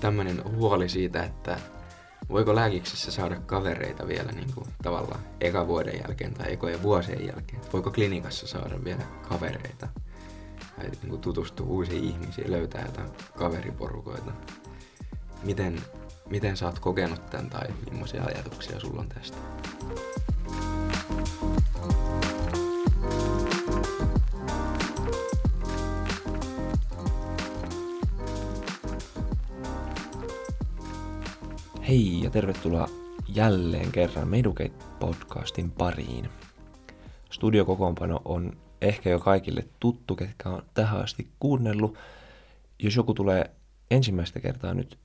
tämmöinen huoli siitä, että voiko lääkiksessä saada kavereita vielä niin kuin, tavallaan eka vuoden jälkeen tai ekojen vuosien jälkeen? Voiko klinikassa saada vielä kavereita? Tai niin kuin, tutustua uusiin ihmisiin, löytää jotain kaveriporukoita. Miten, miten sä oot kokenut tämän tai millaisia ajatuksia sulla on tästä? Ja tervetuloa jälleen kerran Medukate-podcastin pariin. Studiokokoonpano on ehkä jo kaikille tuttu, ketkä on tähän asti kuunnellut. Jos joku tulee ensimmäistä kertaa nyt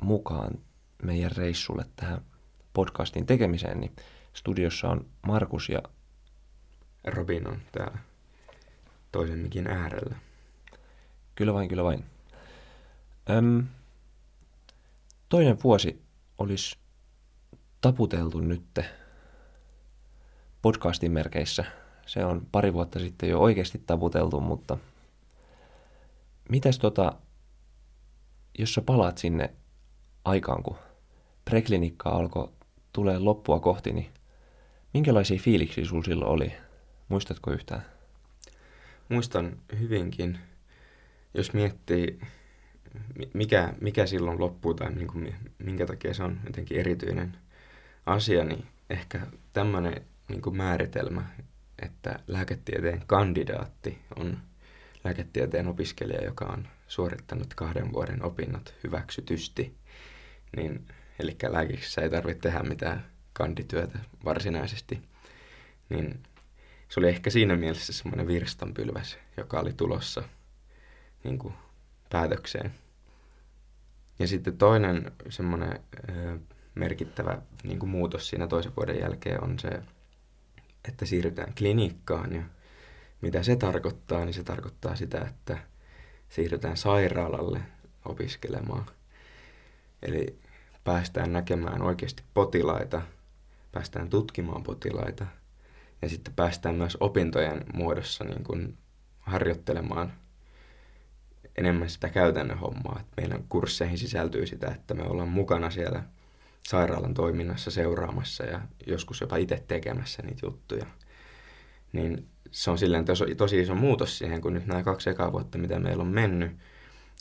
mukaan meidän reissulle tähän podcastin tekemiseen, niin studiossa on Markus ja Robin on täällä toisen mikin äärellä. Kyllä vain, kyllä vain. Öm, toinen vuosi olisi taputeltu nytte podcastin merkeissä. Se on pari vuotta sitten jo oikeasti taputeltu, mutta mitäs tota, jos sä palaat sinne aikaan, kun preklinikka alkoi tulee loppua kohti, niin minkälaisia fiiliksiä sulla silloin oli? Muistatko yhtään? Muistan hyvinkin, jos miettii mikä, mikä silloin loppuu tai niin kuin, minkä takia se on jotenkin erityinen asia, niin ehkä tämmöinen niin kuin määritelmä, että lääketieteen kandidaatti on lääketieteen opiskelija, joka on suorittanut kahden vuoden opinnot hyväksytysti, niin, eli lääkiksessä ei tarvitse tehdä mitään kandityötä varsinaisesti, niin se oli ehkä siinä mielessä semmoinen virstanpylväs, joka oli tulossa niin kuin päätökseen. Ja sitten toinen semmoinen merkittävä niin kuin muutos siinä toisen vuoden jälkeen on se, että siirrytään klinikkaan. Ja mitä se tarkoittaa, niin se tarkoittaa sitä, että siirrytään sairaalalle opiskelemaan. Eli päästään näkemään oikeasti potilaita, päästään tutkimaan potilaita ja sitten päästään myös opintojen muodossa niin kuin harjoittelemaan enemmän sitä käytännön hommaa. Et meidän kursseihin sisältyy sitä, että me ollaan mukana siellä sairaalan toiminnassa seuraamassa ja joskus jopa itse tekemässä niitä juttuja. Niin se on silleen tosi, tosi iso muutos siihen, kun nyt nämä kaksi ekaa vuotta, mitä meillä on mennyt,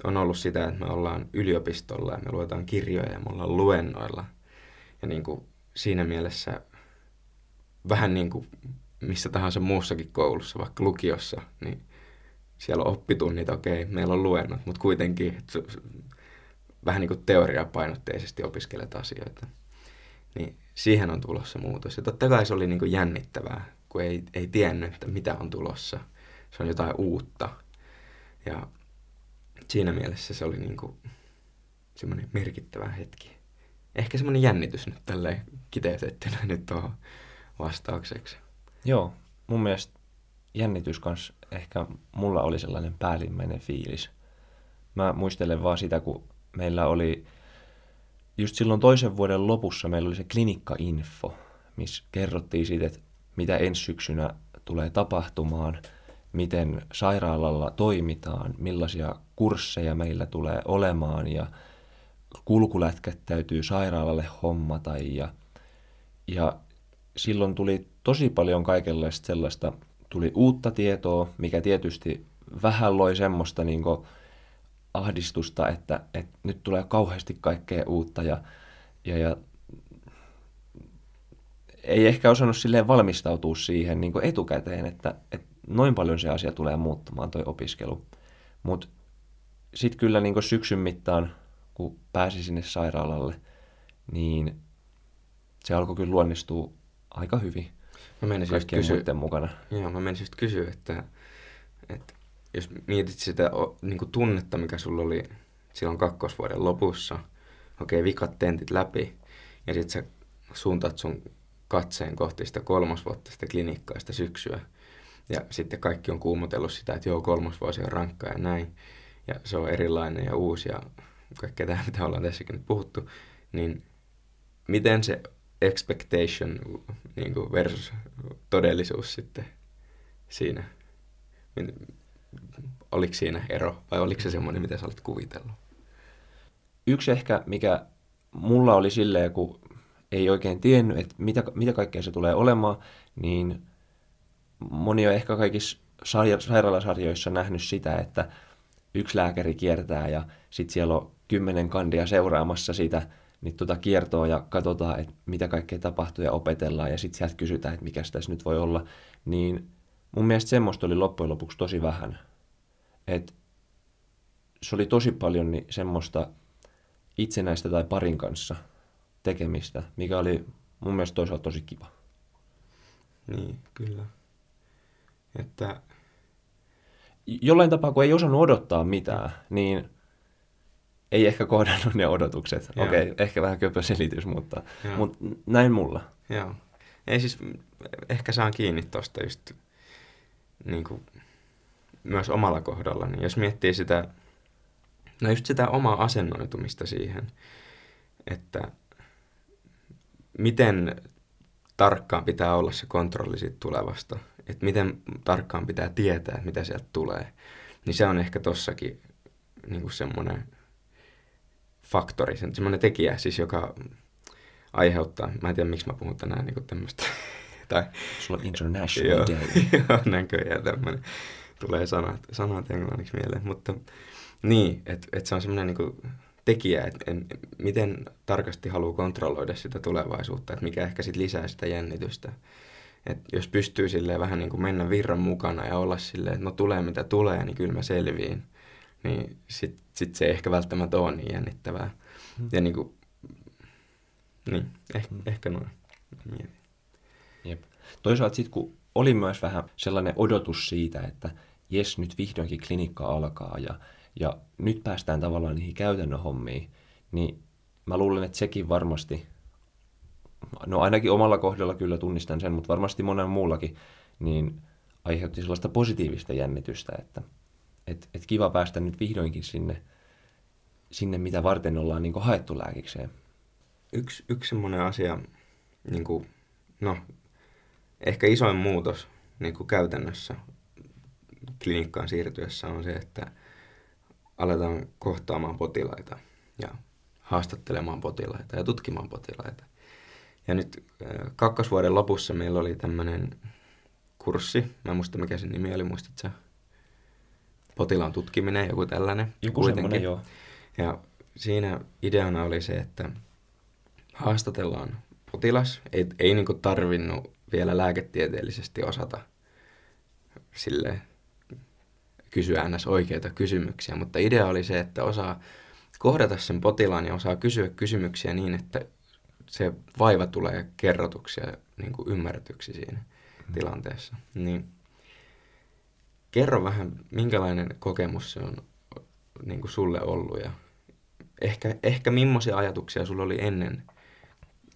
on ollut sitä, että me ollaan yliopistolla ja me luetaan kirjoja ja me ollaan luennoilla. Ja niin kuin siinä mielessä vähän niin kuin missä tahansa muussakin koulussa, vaikka lukiossa, niin siellä on oppitunnit, okei, meillä on luennot, mutta kuitenkin vähän niin kuin teoriapainotteisesti opiskelet asioita. Niin siihen on tulossa muutos. Ja totta kai se oli niin kuin jännittävää, kun ei, ei tiennyt, että mitä on tulossa. Se on jotain uutta. Ja siinä mielessä se oli niin kuin semmoinen merkittävä hetki. Ehkä semmoinen jännitys nyt tälleen kiteytettynä nyt tuohon vastaukseksi. Joo, mun mielestä jännitys kanssa ehkä mulla oli sellainen päällimmäinen fiilis. Mä muistelen vaan sitä, kun meillä oli just silloin toisen vuoden lopussa meillä oli se klinikka-info, missä kerrottiin siitä, että mitä ensi syksynä tulee tapahtumaan, miten sairaalalla toimitaan, millaisia kursseja meillä tulee olemaan ja kulkulätkät täytyy sairaalalle hommata ja, ja silloin tuli tosi paljon kaikenlaista sellaista tuli uutta tietoa, mikä tietysti vähän loi semmoista niin ahdistusta, että, että nyt tulee kauheasti kaikkea uutta ja, ja, ja ei ehkä osannut silleen valmistautua siihen niin etukäteen, että, että noin paljon se asia tulee muuttumaan toi opiskelu. Mutta sitten kyllä niin syksyn mittaan, kun pääsi sinne sairaalalle, niin se alkoi kyllä luonnistua aika hyvin. Mä menisin just kysyä, mukana. Joo, mä menisin just kysyä, että, että jos mietit sitä niin kuin tunnetta, mikä sulla oli silloin kakkosvuoden lopussa, okei, okay, vikat tentit läpi, ja sitten sä suuntaat sun katseen kohti sitä kolmosvuotta, sitä klinikkaa, sitä syksyä, ja sitten kaikki on kuumotellut sitä, että joo, kolmosvuosi on rankka ja näin, ja se on erilainen ja uusi ja kaikkea tämä, mitä ollaan tässäkin nyt puhuttu, niin miten se expectation niin kuin versus todellisuus sitten siinä? Oliko siinä ero vai oliko se semmoinen, mitä sä olet kuvitellut? yksi ehkä, mikä mulla oli silleen, kun ei oikein tiennyt, että mitä, mitä kaikkea se tulee olemaan, niin moni on ehkä kaikissa sairaalasarjoissa nähnyt sitä, että yksi lääkäri kiertää ja sitten siellä on kymmenen kandia seuraamassa sitä niin tuota kiertoa ja katsotaan, että mitä kaikkea tapahtuu ja opetellaan ja sitten sieltä kysytään, että mikä tässä nyt voi olla, niin mun mielestä semmoista oli loppujen lopuksi tosi vähän. Et se oli tosi paljon niin semmoista itsenäistä tai parin kanssa tekemistä, mikä oli mun mielestä toisaalta tosi kiva. Niin, kyllä. Että... Jollain tapaa, kun ei osannut odottaa mitään, niin ei ehkä kohdannut ne odotukset. Okei, okay, ehkä vähän köpö selitys, mutta, mutta näin mulla. Joo. Ei siis, ehkä saan kiinni tuosta just niin kuin, myös omalla kohdalla. Niin jos miettii sitä, no just sitä omaa asennoitumista siihen, että miten tarkkaan pitää olla se kontrolli siitä tulevasta, että miten tarkkaan pitää tietää, että mitä sieltä tulee, niin se on ehkä tossakin niin kuin semmoinen faktori, semmoinen tekijä, siis joka aiheuttaa, mä en tiedä miksi mä puhun tänään niin tämmöistä. tai, Sulla on international joo, day. joo, näköjään tämmöinen. Tulee sanat, sanat englanniksi mieleen, mutta niin, että et se on semmoinen niin tekijä, että en, miten tarkasti haluaa kontrolloida sitä tulevaisuutta, että mikä ehkä sitten lisää sitä jännitystä. Et jos pystyy silleen vähän niin kuin mennä virran mukana ja olla silleen, että no tulee mitä tulee, niin kyllä mä selviin, niin sitten sit se ei ehkä välttämättä ole niin jännittävää. Hmm. Ja niin kuin, niin, eh, hmm. ehkä noin mietin. Jep. Toisaalta sitten kun oli myös vähän sellainen odotus siitä, että jes, nyt vihdoinkin klinikka alkaa ja, ja nyt päästään tavallaan niihin käytännön hommiin, niin mä luulen, että sekin varmasti, no ainakin omalla kohdalla kyllä tunnistan sen, mutta varmasti monen muullakin, niin aiheutti sellaista positiivista jännitystä, että et, et kiva päästä nyt vihdoinkin sinne, sinne mitä varten ollaan niin haettu lääkikseen. Yksi, yksi semmoinen asia, niin kuin, no ehkä isoin muutos niin kuin käytännössä klinikkaan siirtyessä on se, että aletaan kohtaamaan potilaita ja haastattelemaan potilaita ja tutkimaan potilaita. Ja nyt kakkosvuoden lopussa meillä oli tämmöinen kurssi, mä en muista mikä sen nimi oli, muistatko Potilaan tutkiminen, joku tällainen. Joku semmoinen, joo. Ja siinä ideana oli se, että haastatellaan potilas. Ei, ei niin tarvinnut vielä lääketieteellisesti osata sille kysyä ns. oikeita kysymyksiä, mutta idea oli se, että osaa kohdata sen potilaan ja osaa kysyä kysymyksiä niin, että se vaiva tulee kerrotuksi ja niin kuin ymmärretyksi siinä mm. tilanteessa. Niin kerro vähän, minkälainen kokemus se on niin kuin sulle ollut ja ehkä, ehkä millaisia ajatuksia sulla oli ennen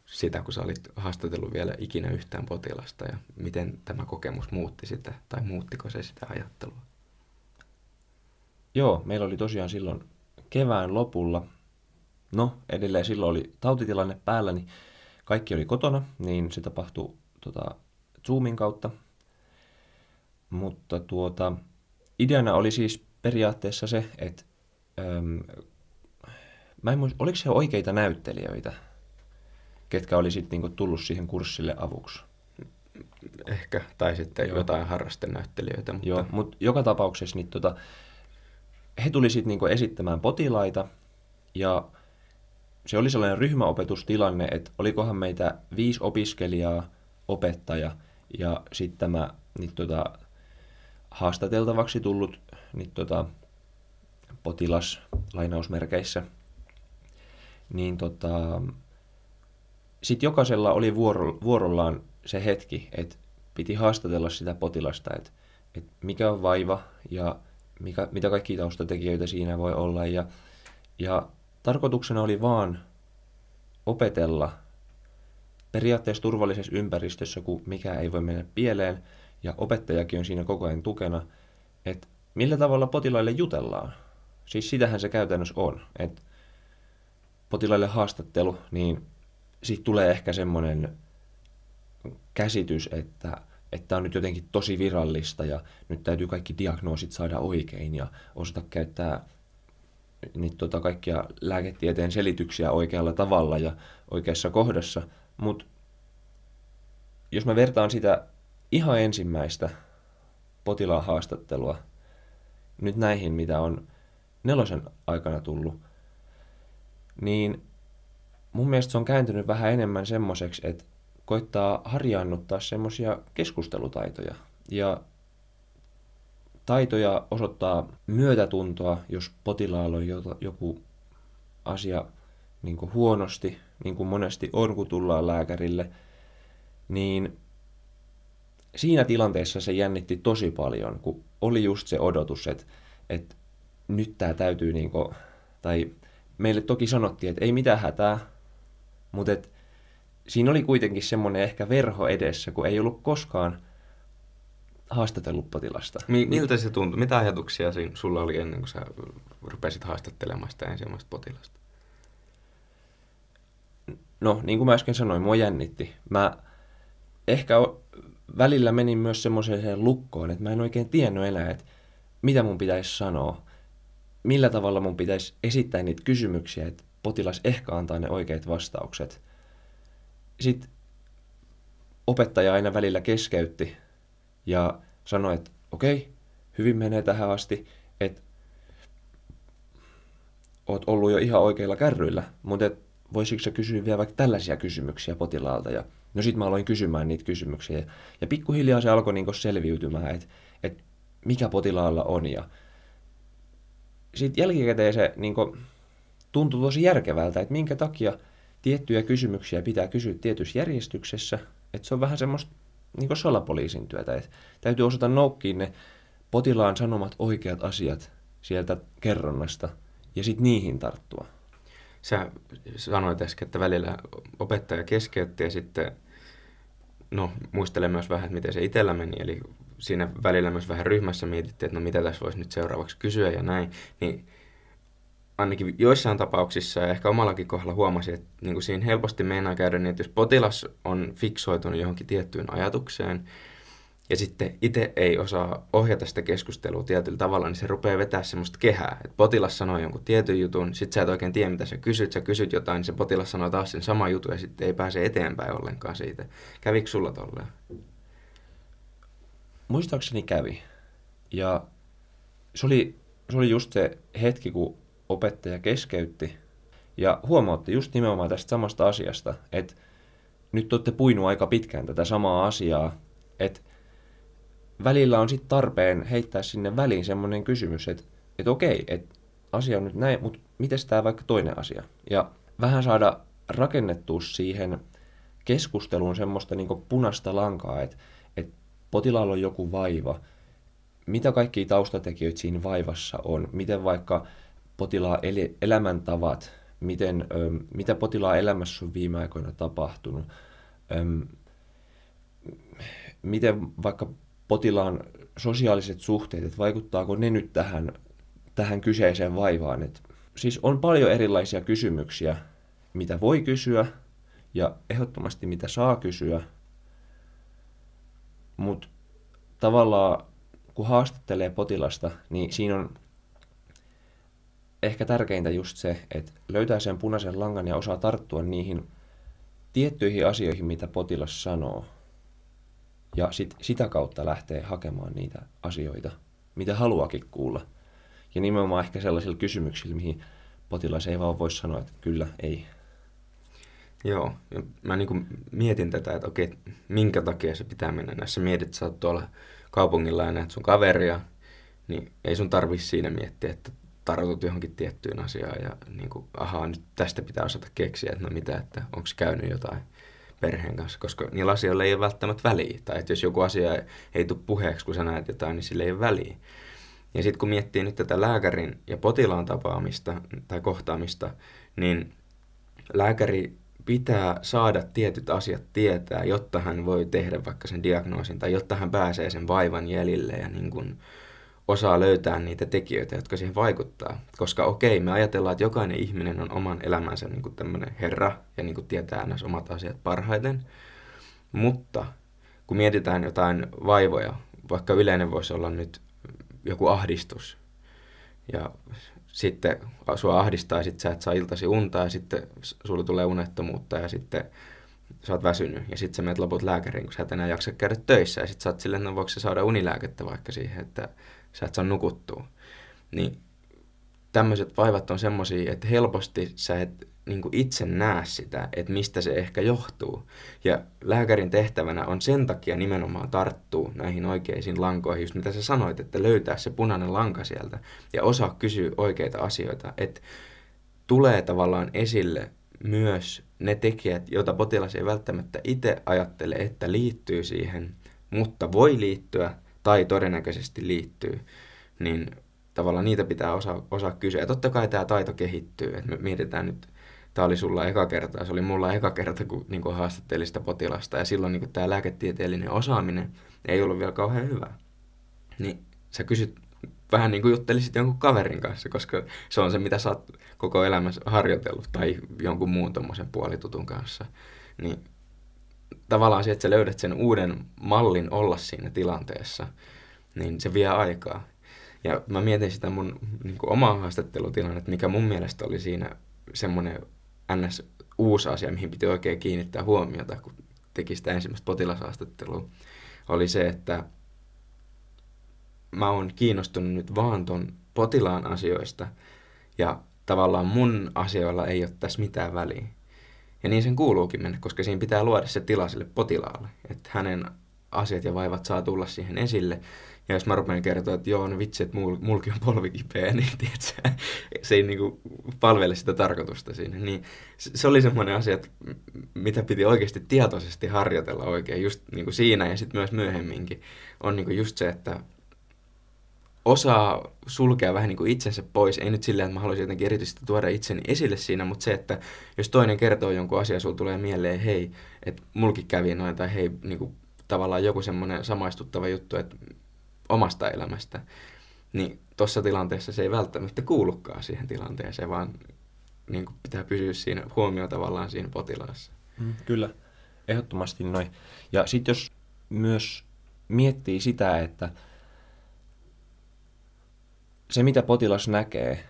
sitä, kun sä olit haastatellut vielä ikinä yhtään potilasta ja miten tämä kokemus muutti sitä, tai muuttiko se sitä ajattelua? Joo, meillä oli tosiaan silloin kevään lopulla, no edelleen silloin oli tautitilanne päällä, niin kaikki oli kotona, niin se tapahtui tota, Zoomin kautta. Mutta tuota, ideana oli siis periaatteessa se, että äm, mä en muista, oliko se oikeita näyttelijöitä, ketkä oli sitten niinku tullut siihen kurssille avuksi? Ehkä, tai sitten Joo. jotain harrastenäyttelijöitä. Mutta... Joo, mutta joka tapauksessa niin tota, he tuli sitten niinku esittämään potilaita, ja se oli sellainen ryhmäopetustilanne, että olikohan meitä viisi opiskelijaa, opettaja ja sitten tämä niin tota, haastateltavaksi tullut niin tota, potilas lainausmerkeissä, niin tota, sitten jokaisella oli vuoro, vuorollaan se hetki, että piti haastatella sitä potilasta, että, että mikä on vaiva ja mikä, mitä kaikki taustatekijöitä siinä voi olla. Ja, ja tarkoituksena oli vaan opetella periaatteessa turvallisessa ympäristössä, kun mikä ei voi mennä pieleen, ja opettajakin on siinä koko ajan tukena, että millä tavalla potilaille jutellaan. Siis sitähän se käytännössä on, että potilaille haastattelu, niin siitä tulee ehkä semmoinen käsitys, että että on nyt jotenkin tosi virallista ja nyt täytyy kaikki diagnoosit saada oikein ja osata käyttää niitä tota kaikkia lääketieteen selityksiä oikealla tavalla ja oikeassa kohdassa, mutta jos mä vertaan sitä ihan ensimmäistä potilaan haastattelua nyt näihin, mitä on nelosen aikana tullut, niin mun mielestä se on kääntynyt vähän enemmän semmoiseksi, että koittaa harjaannuttaa semmoisia keskustelutaitoja. Ja taitoja osoittaa myötätuntoa, jos potilaalla on joku asia niin kuin huonosti, niin kuin monesti on, kun tullaan lääkärille, niin siinä tilanteessa se jännitti tosi paljon, kun oli just se odotus, että, että nyt tämä täytyy, niin kuin, tai meille toki sanottiin, että ei mitään hätää, mutta että siinä oli kuitenkin semmoinen ehkä verho edessä, kun ei ollut koskaan haastatellut potilasta. Mi- miltä se tuntui? Mitä ajatuksia siinä sulla oli ennen kuin sä rupesit haastattelemaan sitä ensimmäistä potilasta? No, niin kuin mä äsken sanoin, mua jännitti. Mä ehkä välillä menin myös semmoiseen lukkoon, että mä en oikein tiennyt enää, että mitä mun pitäisi sanoa. Millä tavalla mun pitäisi esittää niitä kysymyksiä, että potilas ehkä antaa ne oikeat vastaukset. Sitten opettaja aina välillä keskeytti ja sanoi, että okei, hyvin menee tähän asti, että oot ollut jo ihan oikeilla kärryillä, mutta et voisitko sä kysyä vielä vaikka tällaisia kysymyksiä potilaalta ja no sit mä aloin kysymään niitä kysymyksiä ja, ja pikkuhiljaa se alkoi niinku selviytymään, että et mikä potilaalla on ja sitten jälkikäteen se niinku, tuntui tosi järkevältä, että minkä takia tiettyjä kysymyksiä pitää kysyä tietyssä järjestyksessä, että se on vähän semmoista niin kuin salapoliisin työtä. että täytyy osata noukkiin ne potilaan sanomat oikeat asiat sieltä kerronnasta ja sitten niihin tarttua. Sä sanoit äsken, että välillä opettaja keskeytti ja sitten, no muistelen myös vähän, että miten se itsellä meni, eli siinä välillä myös vähän ryhmässä mietittiin, että no mitä tässä voisi nyt seuraavaksi kysyä ja näin, niin ainakin joissain tapauksissa ja ehkä omallakin kohdalla huomasin, että niin kuin siinä helposti meinaa käydä niin, että jos potilas on fiksoitunut johonkin tiettyyn ajatukseen ja sitten itse ei osaa ohjata sitä keskustelua tietyllä tavalla, niin se rupeaa vetää semmoista kehää. Että potilas sanoo jonkun tietyn jutun, sitten sä et oikein tiedä, mitä sä kysyt, sä kysyt jotain, niin se potilas sanoo taas sen sama jutun ja sitten ei pääse eteenpäin ollenkaan siitä. Kävikö sulla tolleen? Muistaakseni kävi. Ja se oli, se oli just se hetki, kun opettaja keskeytti ja huomautti just nimenomaan tästä samasta asiasta, että nyt olette puinut aika pitkään tätä samaa asiaa, että välillä on sitten tarpeen heittää sinne väliin semmoinen kysymys, että, että okei, että asia on nyt näin, mutta miten tämä vaikka toinen asia? Ja vähän saada rakennettua siihen keskusteluun semmoista niin punaista lankaa, että, että potilaalla on joku vaiva, mitä kaikki taustatekijöitä siinä vaivassa on, miten vaikka potilaan el- elämäntavat, miten, ö, mitä potilaan elämässä on viime aikoina tapahtunut, ö, miten vaikka potilaan sosiaaliset suhteet, että vaikuttaako ne nyt tähän, tähän kyseiseen vaivaan. Et, siis on paljon erilaisia kysymyksiä, mitä voi kysyä ja ehdottomasti mitä saa kysyä, mutta tavallaan kun haastattelee potilasta, niin siinä on ehkä tärkeintä just se, että löytää sen punaisen langan ja osaa tarttua niihin tiettyihin asioihin, mitä potilas sanoo. Ja sit sitä kautta lähtee hakemaan niitä asioita, mitä haluakin kuulla. Ja nimenomaan ehkä sellaisilla kysymyksillä, mihin potilas ei vaan voi sanoa, että kyllä, ei. Joo, ja mä niin mietin tätä, että okei, minkä takia se pitää mennä näissä. Mietit, sä oot tuolla kaupungilla ja näet sun kaveria, niin ei sun tarvi siinä miettiä, että tartut johonkin tiettyyn asiaan ja niin kuin, ahaa, nyt tästä pitää osata keksiä, että no mitä, että onko käynyt jotain perheen kanssa, koska niillä asioilla ei ole välttämättä väliä. Tai että jos joku asia ei, ei tule puheeksi, kun sä näet jotain, niin sillä ei ole väliä. Ja sitten kun miettii nyt tätä lääkärin ja potilaan tapaamista tai kohtaamista, niin lääkäri pitää saada tietyt asiat tietää, jotta hän voi tehdä vaikka sen diagnoosin tai jotta hän pääsee sen vaivan jäljille ja niin kuin osaa löytää niitä tekijöitä, jotka siihen vaikuttaa. Koska okei, me ajatellaan, että jokainen ihminen on oman elämänsä niin tämmöinen herra ja niin kuin tietää näissä omat asiat parhaiten. Mutta kun mietitään jotain vaivoja, vaikka yleinen voisi olla nyt joku ahdistus, ja sitten sua ahdistaa ja sitten sä et saa iltasi unta ja sitten sulla tulee unettomuutta ja sitten sä oot väsynyt ja sitten sä menet loput lääkäriin, kun sä et enää jaksa käydä töissä ja sitten sä oot silleen, no voiko sä saada unilääkettä vaikka siihen, että sä et saa nukuttua. Niin tämmöiset vaivat on semmosia, että helposti sä et niin itse näe sitä, että mistä se ehkä johtuu. Ja lääkärin tehtävänä on sen takia nimenomaan tarttua näihin oikeisiin lankoihin, just mitä sä sanoit, että löytää se punainen lanka sieltä ja osaa kysyä oikeita asioita. Että tulee tavallaan esille myös ne tekijät, joita potilas ei välttämättä itse ajattele, että liittyy siihen, mutta voi liittyä tai todennäköisesti liittyy, niin tavallaan niitä pitää osaa, osaa kysyä. Ja totta kai tämä taito kehittyy, että me mietitään nyt, tämä oli sulla eka kerta, se oli mulla eka kerta, kun niin kuin haastattelin sitä potilasta, ja silloin niin tämä lääketieteellinen osaaminen ei ollut vielä kauhean hyvä. Niin sä kysyt vähän niin kuin juttelisit jonkun kaverin kanssa, koska se on se, mitä sä oot koko elämässä harjoitellut, tai jonkun muun tuommoisen puolitutun kanssa. Niin tavallaan se, että sä löydät sen uuden mallin olla siinä tilanteessa, niin se vie aikaa. Ja mä mietin sitä mun niin kuin omaa haastattelutilannetta, mikä mun mielestä oli siinä semmoinen ns. uusi asia, mihin piti oikein kiinnittää huomiota, kun teki sitä ensimmäistä potilashaastattelua, oli se, että mä oon kiinnostunut nyt vaan ton potilaan asioista ja tavallaan mun asioilla ei ole tässä mitään väliä. Ja niin sen kuuluukin mennä, koska siinä pitää luoda se tila sille potilaalle, että hänen asiat ja vaivat saa tulla siihen esille. Ja jos mä rupean kertoa, että joo, no vitsi, että mul, mulki on polvi kipeä, niin tiedätkö, se ei niinku palvele sitä tarkoitusta siinä. Niin se oli semmoinen asia, että mitä piti oikeasti tietoisesti harjoitella oikein just niinku siinä ja sitten myös myöhemminkin. On niinku just se, että osaa sulkea vähän niin kuin itsensä pois. Ei nyt silleen, että mä haluaisin jotenkin erityisesti tuoda itseni esille siinä, mutta se, että jos toinen kertoo jonkun asian, sulla tulee mieleen, hei, että mulki kävi noin, tai hei, niin kuin, tavallaan joku semmoinen samaistuttava juttu, että omasta elämästä, niin tuossa tilanteessa se ei välttämättä kuulukaan siihen tilanteeseen, vaan niin kuin pitää pysyä siinä huomio tavallaan siinä potilaassa. Mm, kyllä, ehdottomasti noin. Ja sitten jos myös miettii sitä, että se mitä potilas näkee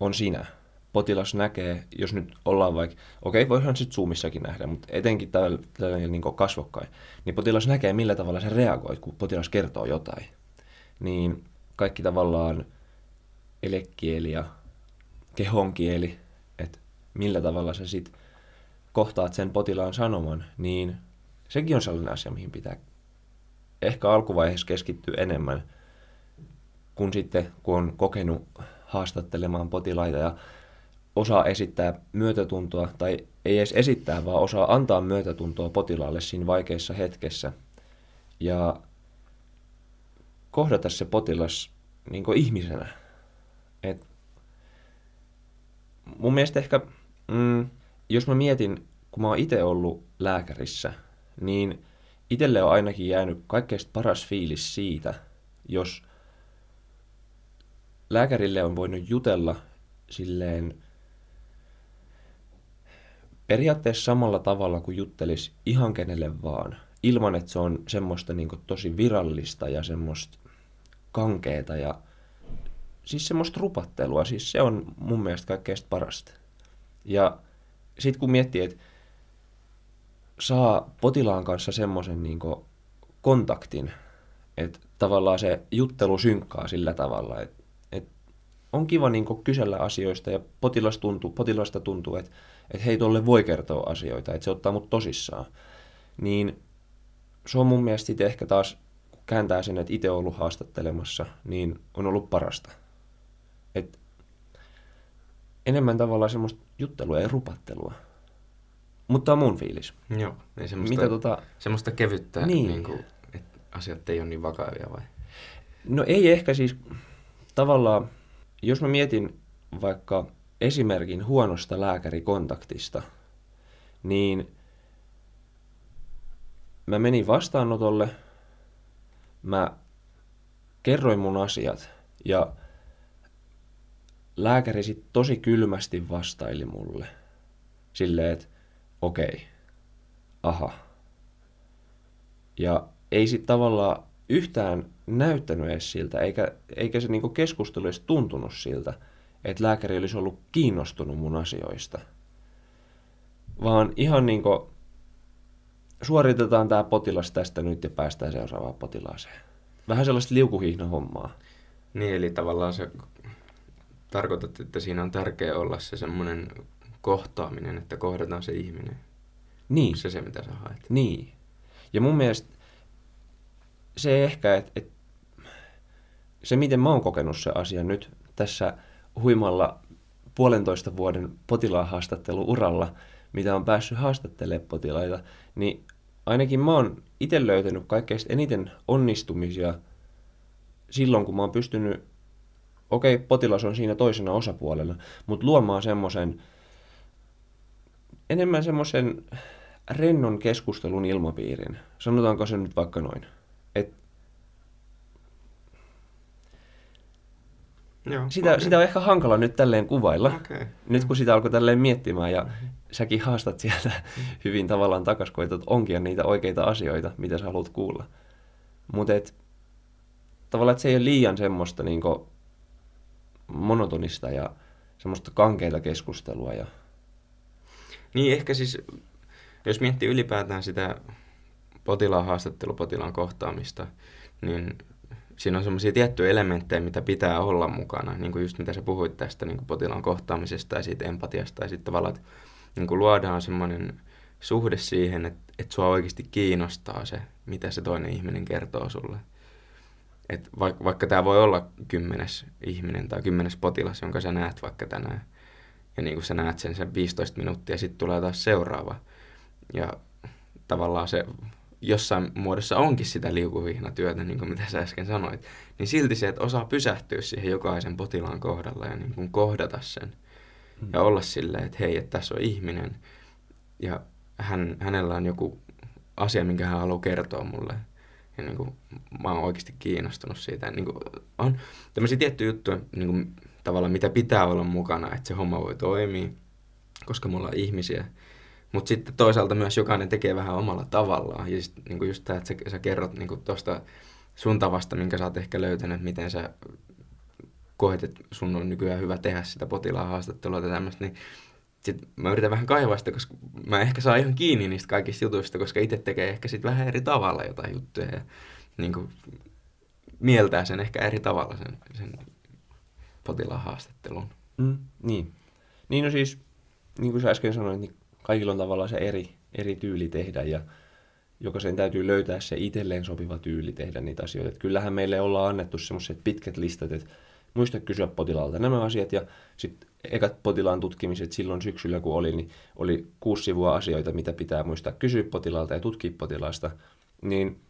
on sinä. Potilas näkee, jos nyt ollaan vaikka, okei, okay, voihan sitten Zoomissakin nähdä, mutta etenkin tällä, tällä niin kasvokkain, niin potilas näkee, millä tavalla se reagoi, kun potilas kertoo jotain. Niin kaikki tavallaan elekieli ja kehonkieli, että millä tavalla sä sit kohtaat sen potilaan sanoman, niin sekin on sellainen asia, mihin pitää ehkä alkuvaiheessa keskittyä enemmän, kun sitten, kun on kokenut haastattelemaan potilaita ja osaa esittää myötätuntoa, tai ei edes esittää, vaan osaa antaa myötätuntoa potilaalle siinä vaikeassa hetkessä. Ja kohdata se potilas niin ihmisenä. Et mun mielestä ehkä, mm, jos mä mietin, kun mä oon itse ollut lääkärissä, niin itselle on ainakin jäänyt kaikkein paras fiilis siitä, jos lääkärille on voinut jutella silleen periaatteessa samalla tavalla kuin juttelis ihan kenelle vaan, ilman että se on semmoista niin tosi virallista ja semmoista kankeeta ja siis semmoista rupattelua, siis se on mun mielestä kaikkein parasta. Ja sitten kun miettii, että saa potilaan kanssa semmoisen niin kontaktin, että tavallaan se juttelu synkkaa sillä tavalla, että on kiva niin kysellä asioista ja potilas tuntuu, potilasta tuntuu, että, että hei, tolle voi kertoa asioita, että se ottaa mut tosissaan. Niin se on mun mielestä ehkä taas kääntää sen, että itse ollut haastattelemassa, niin on ollut parasta. Et enemmän tavallaan semmoista juttelua ja rupattelua. Mutta on mun fiilis. Joo, ei semmoista, Mitä tota... semmoista kevyttä, niin. Niin kuin, että asiat ei ole niin vakavia vai? No ei ehkä siis tavallaan, jos mä mietin vaikka esimerkin huonosta lääkärikontaktista, niin mä menin vastaanotolle – mä kerroin mun asiat ja lääkäri sit tosi kylmästi vastaili mulle. Silleen, että okei, okay, aha. Ja ei sit tavallaan yhtään näyttänyt edes siltä, eikä, eikä se niinku keskustelu edes tuntunut siltä, että lääkäri olisi ollut kiinnostunut mun asioista. Vaan ihan niin kuin suoritetaan tämä potilas tästä nyt ja päästään seuraavaan potilaaseen. Vähän sellaista liukuhihna-hommaa. Niin, eli tavallaan se tarkoitat, että siinä on tärkeää olla se semmoinen kohtaaminen, että kohdataan se ihminen. Niin. Onko se se, mitä sä haet? Niin. Ja mun mielestä se ehkä, että et, se miten mä oon kokenut se asia nyt tässä huimalla puolentoista vuoden potilaan haastatteluuralla, mitä on päässyt haastattelemaan potilaita, niin ainakin mä oon itse löytänyt kaikkein eniten onnistumisia silloin, kun mä oon pystynyt, okei, okay, potilas on siinä toisena osapuolella, mutta luomaan semmoisen, enemmän semmoisen rennon keskustelun ilmapiirin. Sanotaanko se nyt vaikka noin. Et Joo, sitä, okei. sitä on ehkä hankala nyt tälleen kuvailla. Okei. Nyt kun sitä alkoi tälleen miettimään ja säkin haastat sieltä hyvin tavallaan takas, koetat onkia niitä oikeita asioita, mitä sä haluat kuulla. Mutta et, tavallaan, että se ei ole liian semmoista niin monotonista ja semmoista kankeita keskustelua. Ja... Niin ehkä siis, jos miettii ylipäätään sitä potilaan haastattelu, potilaan kohtaamista, niin siinä on semmoisia tiettyjä elementtejä, mitä pitää olla mukana, niin kuin just mitä sä puhuit tästä niin kuin potilaan kohtaamisesta ja siitä empatiasta ja sitten tavallaan, että niin kuin luodaan semmoinen suhde siihen, että, että sua oikeasti kiinnostaa se, mitä se toinen ihminen kertoo sulle. Et vaikka, vaikka tämä voi olla kymmenes ihminen tai kymmenes potilas, jonka sä näet vaikka tänään, ja niin kuin sä näet sen, sen 15 minuuttia, sitten tulee taas seuraava. Ja tavallaan se jossain muodossa onkin sitä liukuhihnatyötä, niin kuin mitä sä äsken sanoit, niin silti se, että osaa pysähtyä siihen jokaisen potilaan kohdalla ja niin kuin kohdata sen. Mm. Ja olla silleen, että hei, että tässä on ihminen ja hän, hänellä on joku asia, minkä hän haluaa kertoa mulle. Ja niin kuin, mä oon oikeasti kiinnostunut siitä. Niin kuin, on tämmöisiä tiettyjä juttuja, niin kuin, tavallaan mitä pitää olla mukana, että se homma voi toimia, koska mulla on ihmisiä. Mutta sitten toisaalta myös jokainen tekee vähän omalla tavallaan. Ja sit, niin kuin just tämä, että sä, sä kerrot niin tuosta sun tavasta, minkä sä oot ehkä löytänyt, miten sä koet, että sun on nykyään hyvä tehdä sitä potilaan haastattelua tai tämmöistä, niin sit mä yritän vähän kaivaa sitä, koska mä ehkä saan ihan kiinni niistä kaikista jutuista, koska itse tekee ehkä sit vähän eri tavalla jotain juttuja ja niin kuin, mieltää sen ehkä eri tavalla sen, sen potilaan haastattelun. Mm, niin. Niin no siis, niin kuin sä äsken sanoit, niin kaikilla on tavallaan se eri, eri tyyli tehdä ja jokaisen täytyy löytää se itselleen sopiva tyyli tehdä niitä asioita. Että kyllähän meille ollaan annettu semmoiset pitkät listat, että muista kysyä potilaalta nämä asiat ja sitten ekat potilaan tutkimiset silloin syksyllä kun oli, niin oli kuusi sivua asioita, mitä pitää muistaa kysyä potilaalta ja tutkia potilaasta, niin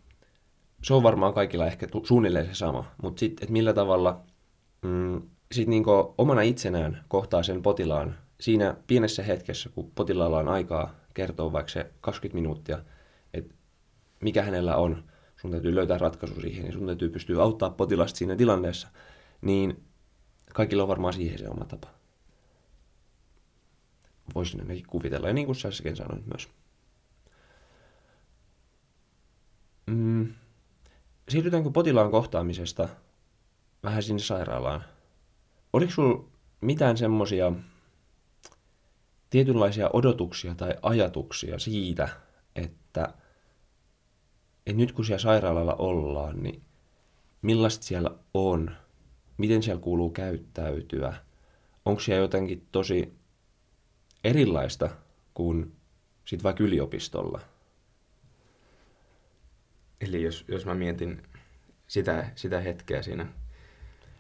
se on varmaan kaikilla ehkä suunnilleen se sama, mutta sitten, että millä tavalla mm, sit niinku omana itsenään kohtaa sen potilaan siinä pienessä hetkessä, kun potilaalla on aikaa kertoa vaikka se 20 minuuttia, että mikä hänellä on, sun täytyy löytää ratkaisu siihen ja sun täytyy pystyä auttaa potilasta siinä tilanteessa, niin kaikilla on varmaan siihen se oma tapa. Voisin ainakin kuvitella, ja niin kuin sä äsken sanoit myös. Mm. Siirrytäänkö potilaan kohtaamisesta vähän sinne sairaalaan? Oliko sulla mitään semmoisia tietynlaisia odotuksia tai ajatuksia siitä, että, että nyt kun siellä sairaalalla ollaan, niin millaista siellä on, miten siellä kuuluu käyttäytyä, onko siellä jotenkin tosi erilaista kuin sitten vaikka yliopistolla? Eli jos, jos mä mietin sitä, sitä hetkeä siinä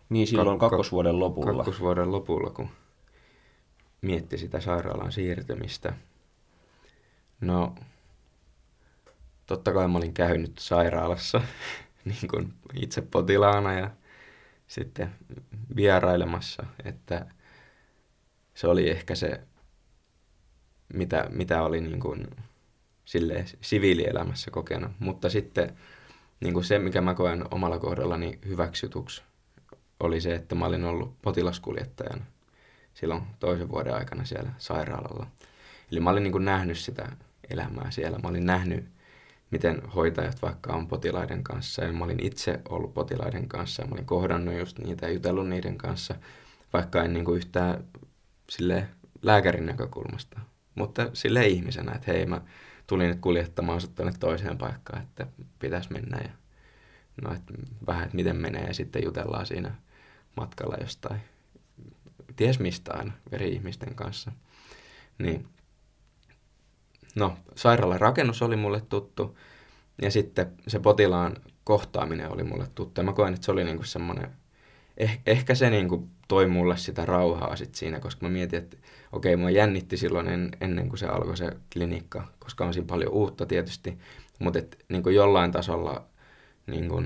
Niin silloin Kak- kakkosvuoden lopulla. kakkosvuoden lopulla, kun mietti sitä sairaalan siirtymistä. No, totta kai mä olin käynyt sairaalassa niin kuin itse potilaana ja sitten vierailemassa, että se oli ehkä se, mitä, mitä oli niin kuin silleen siviilielämässä kokenut. Mutta sitten niin kuin se, mikä mä koen omalla kohdallani hyväksytyksi, oli se, että mä olin ollut potilaskuljettajana silloin toisen vuoden aikana siellä sairaalalla. Eli mä olin niin kuin nähnyt sitä elämää siellä. Mä olin nähnyt, miten hoitajat vaikka on potilaiden kanssa. Ja mä olin itse ollut potilaiden kanssa ja mä olin kohdannut just niitä ja jutellut niiden kanssa. vaikka en niin kuin yhtään sille lääkärin näkökulmasta, mutta sille ihmisenä, että hei mä tulin nyt kuljettamaan sut tuonne toiseen paikkaan, että pitäisi mennä ja no, että vähän, että miten menee ja sitten jutellaan siinä matkalla jostain, ties mistä aina, veri-ihmisten kanssa. Niin, no, sairaalan rakennus oli mulle tuttu ja sitten se potilaan kohtaaminen oli mulle tuttu. Ja mä koen, että se oli niinku semmoinen, eh, ehkä se niinku toi mulle sitä rauhaa sit siinä, koska mä mietin, että okei, mua jännitti silloin en, ennen kuin se alkoi se klinikka, koska on siinä paljon uutta tietysti, mutta niinku jollain tasolla niinku,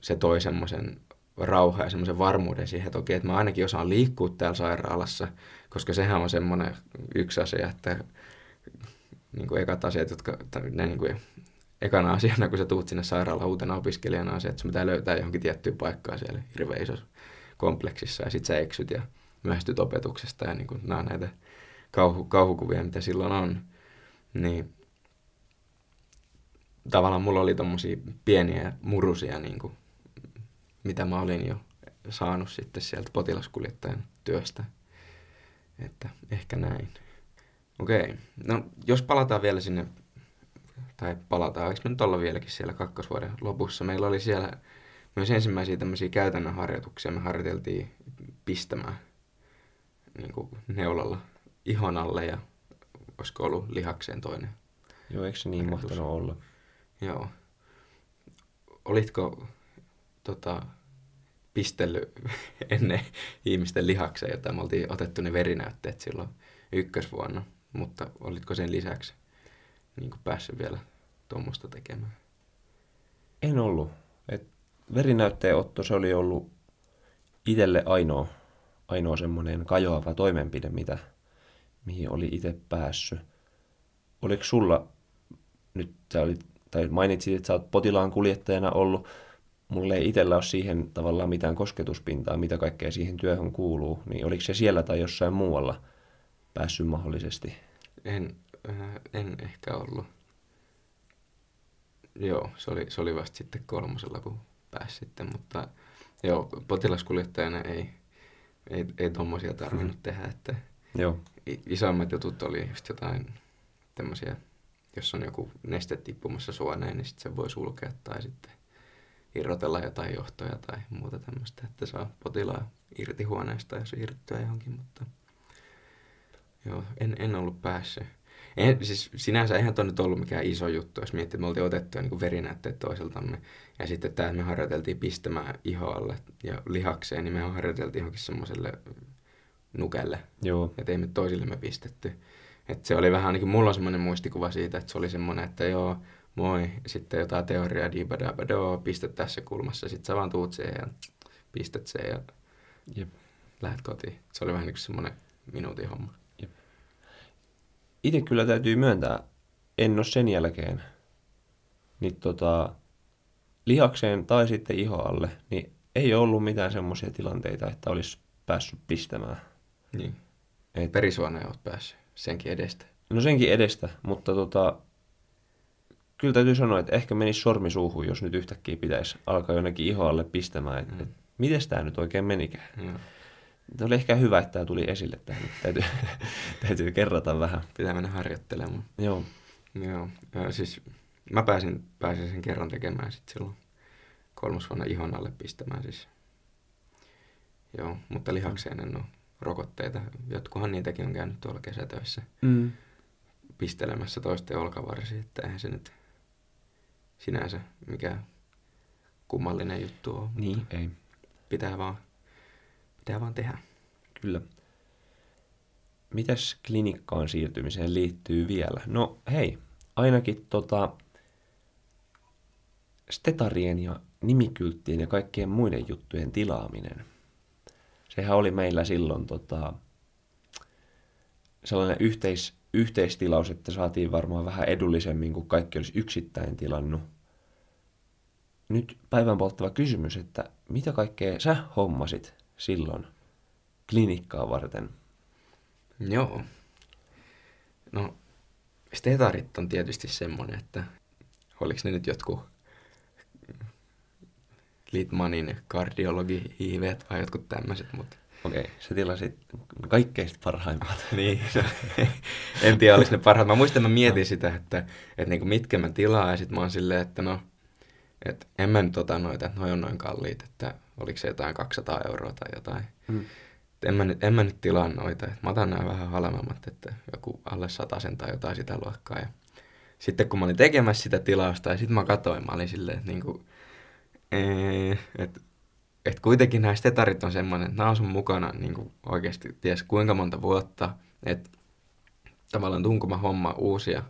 se toi semmoisen rauha ja semmoisen varmuuden siihen, että okei, että mä ainakin osaan liikkua täällä sairaalassa, koska sehän on semmoinen yksi asia, että niin kuin ekat asiat, jotka, ne niin kuin ekana asiana, kun sä tuut sinne sairaalaan uutena opiskelijana, on se, että sun pitää löytää johonkin tiettyyn paikkaan siellä hirveän isossa kompleksissa, ja sit sä eksyt ja myöhästyt opetuksesta, ja niin kuin, nämä on näitä kauhu, kauhukuvia, mitä silloin on. Niin tavallaan mulla oli tommosia pieniä murusia, niin kuin, mitä mä olin jo saanut sitten sieltä potilaskuljettajan työstä. Että ehkä näin. Okei, no jos palataan vielä sinne, tai palataan, eikö me nyt olla vieläkin siellä kakkosvuoden lopussa. Meillä oli siellä myös ensimmäisiä tämmöisiä käytännön harjoituksia. Me harjoiteltiin pistämään niin kuin neulalla ihon alle ja olisiko ollut lihakseen toinen. Joo, eikö se niin mahtanut olla? Joo. Olitko tota, pistellyt ennen ihmisten lihakseen, jota me oltiin otettu ne verinäytteet silloin ykkösvuonna, mutta olitko sen lisäksi niin kuin päässyt vielä tuommoista tekemään? En ollut. Et verinäytteen otto, se oli ollut itselle ainoa, ainoa semmoinen kajoava toimenpide, mitä, mihin oli itse päässyt. Oliko sulla, nyt sä olit, tai mainitsit, että sä oot potilaan kuljettajana ollut, mulle ei itsellä ole siihen tavallaan mitään kosketuspintaa, mitä kaikkea siihen työhön kuuluu, niin oliko se siellä tai jossain muualla päässyt mahdollisesti? En, äh, en ehkä ollut. Joo, se oli, se oli vasta sitten kolmosella, kun pääsi sitten, mutta joo, potilaskuljettajana ei, ei, ei tommosia tarvinnut tehdä, että Joo. i- isoimmat jutut oli just jotain tämmöisiä, jos on joku neste tippumassa suoneen, niin sitten se voi sulkea tai sitten irrotella jotain johtoja tai muuta tämmöistä, että saa potilaan irti huoneesta ja siirtyä johonkin, mutta joo, en, en ollut päässyt. En, siis sinänsä eihän toi nyt ollut mikään iso juttu, jos miettii, että me oltiin otettu niin verinäytteet toiseltamme. Ja sitten tämä, me harjoiteltiin pistämään ihoalle ja lihakseen, niin me harjoiteltiin johonkin semmoiselle nukelle. Joo. Ja teimme toisillemme pistetty. Et se oli vähän ainakin, mulla on semmoinen muistikuva siitä, että se oli semmoinen, että joo, moi, sitten jotain teoriaa, dibadabado, pistä tässä kulmassa, sitten sä vaan tuut siihen ja pistät sen ja Jep. lähdet kotiin. Se oli vähän niin kuin semmoinen minuutin homma. Itse kyllä täytyy myöntää, en ole sen jälkeen niin tota, lihakseen tai sitten ihoalle, niin ei ollut mitään semmoisia tilanteita, että olisi päässyt pistämään. Niin. Et, Perisuoneen oot päässyt senkin edestä. no senkin edestä, mutta tota, kyllä täytyy sanoa, että ehkä menisi sormi suuhun, jos nyt yhtäkkiä pitäisi alkaa jonnekin ihoalle pistämään, että Mm. et, miten tämä nyt oikein menikään. Joo. Tämä oli ehkä hyvä, että tämä tuli esille tähän. Täytyy, täytyy kerrata vähän. Pitää mennä harjoittelemaan. Joo, Joo, ja siis mä pääsin, pääsin sen kerran tekemään sitten silloin kolmosvuonna ihon alle pistämään siis. Joo, mutta lihakseen en ole rokotteita. Jotkuhan niitäkin on käynyt tuolla kesätöissä mm. pistelemässä toisten olkavarsiin, että eihän se nyt sinänsä mikään kummallinen juttu mutta niin ei. Pitää vaan, pitää vaan tehdä. Kyllä. Mitäs klinikkaan siirtymiseen liittyy vielä? No hei, ainakin tota, stetarien ja nimikylttien ja kaikkien muiden juttujen tilaaminen. Sehän oli meillä silloin tota, sellainen yhteis, yhteistilaus, että saatiin varmaan vähän edullisemmin kuin kaikki olisi yksittäin tilannut. Nyt päivän polttava kysymys, että mitä kaikkea sä hommasit silloin klinikkaa varten? Joo. No, stetarit on tietysti semmoinen, että oliko ne nyt jotkut Litmanin kardiologi hiiveet vai jotkut tämmöiset, mutta Okei, okay, sä tilasit kaikkein parhaimmat. niin, no, en tiedä olisi ne parhaat. Mä muistan, mä mietin no. sitä, että, että niinku mitkä mä tilaan ja sit mä oon silleen, että no, että en mä nyt ota noita, että noi on noin kalliit, että oliko se jotain 200 euroa tai jotain. Hmm. En mä, nyt, en mä nyt tilaa noita, että mä otan nämä vähän halvemmat, että joku alle sen tai jotain sitä luokkaa. Ja sitten kun mä olin tekemässä sitä tilausta ja sitten mä katsoin, mä olin silleen, että niinku, ee, että et kuitenkin nämä stetarit on semmoinen, että nämä on sun mukana niin kuin oikeasti ties kuinka monta vuotta, että tavallaan tuunko mä homma uusia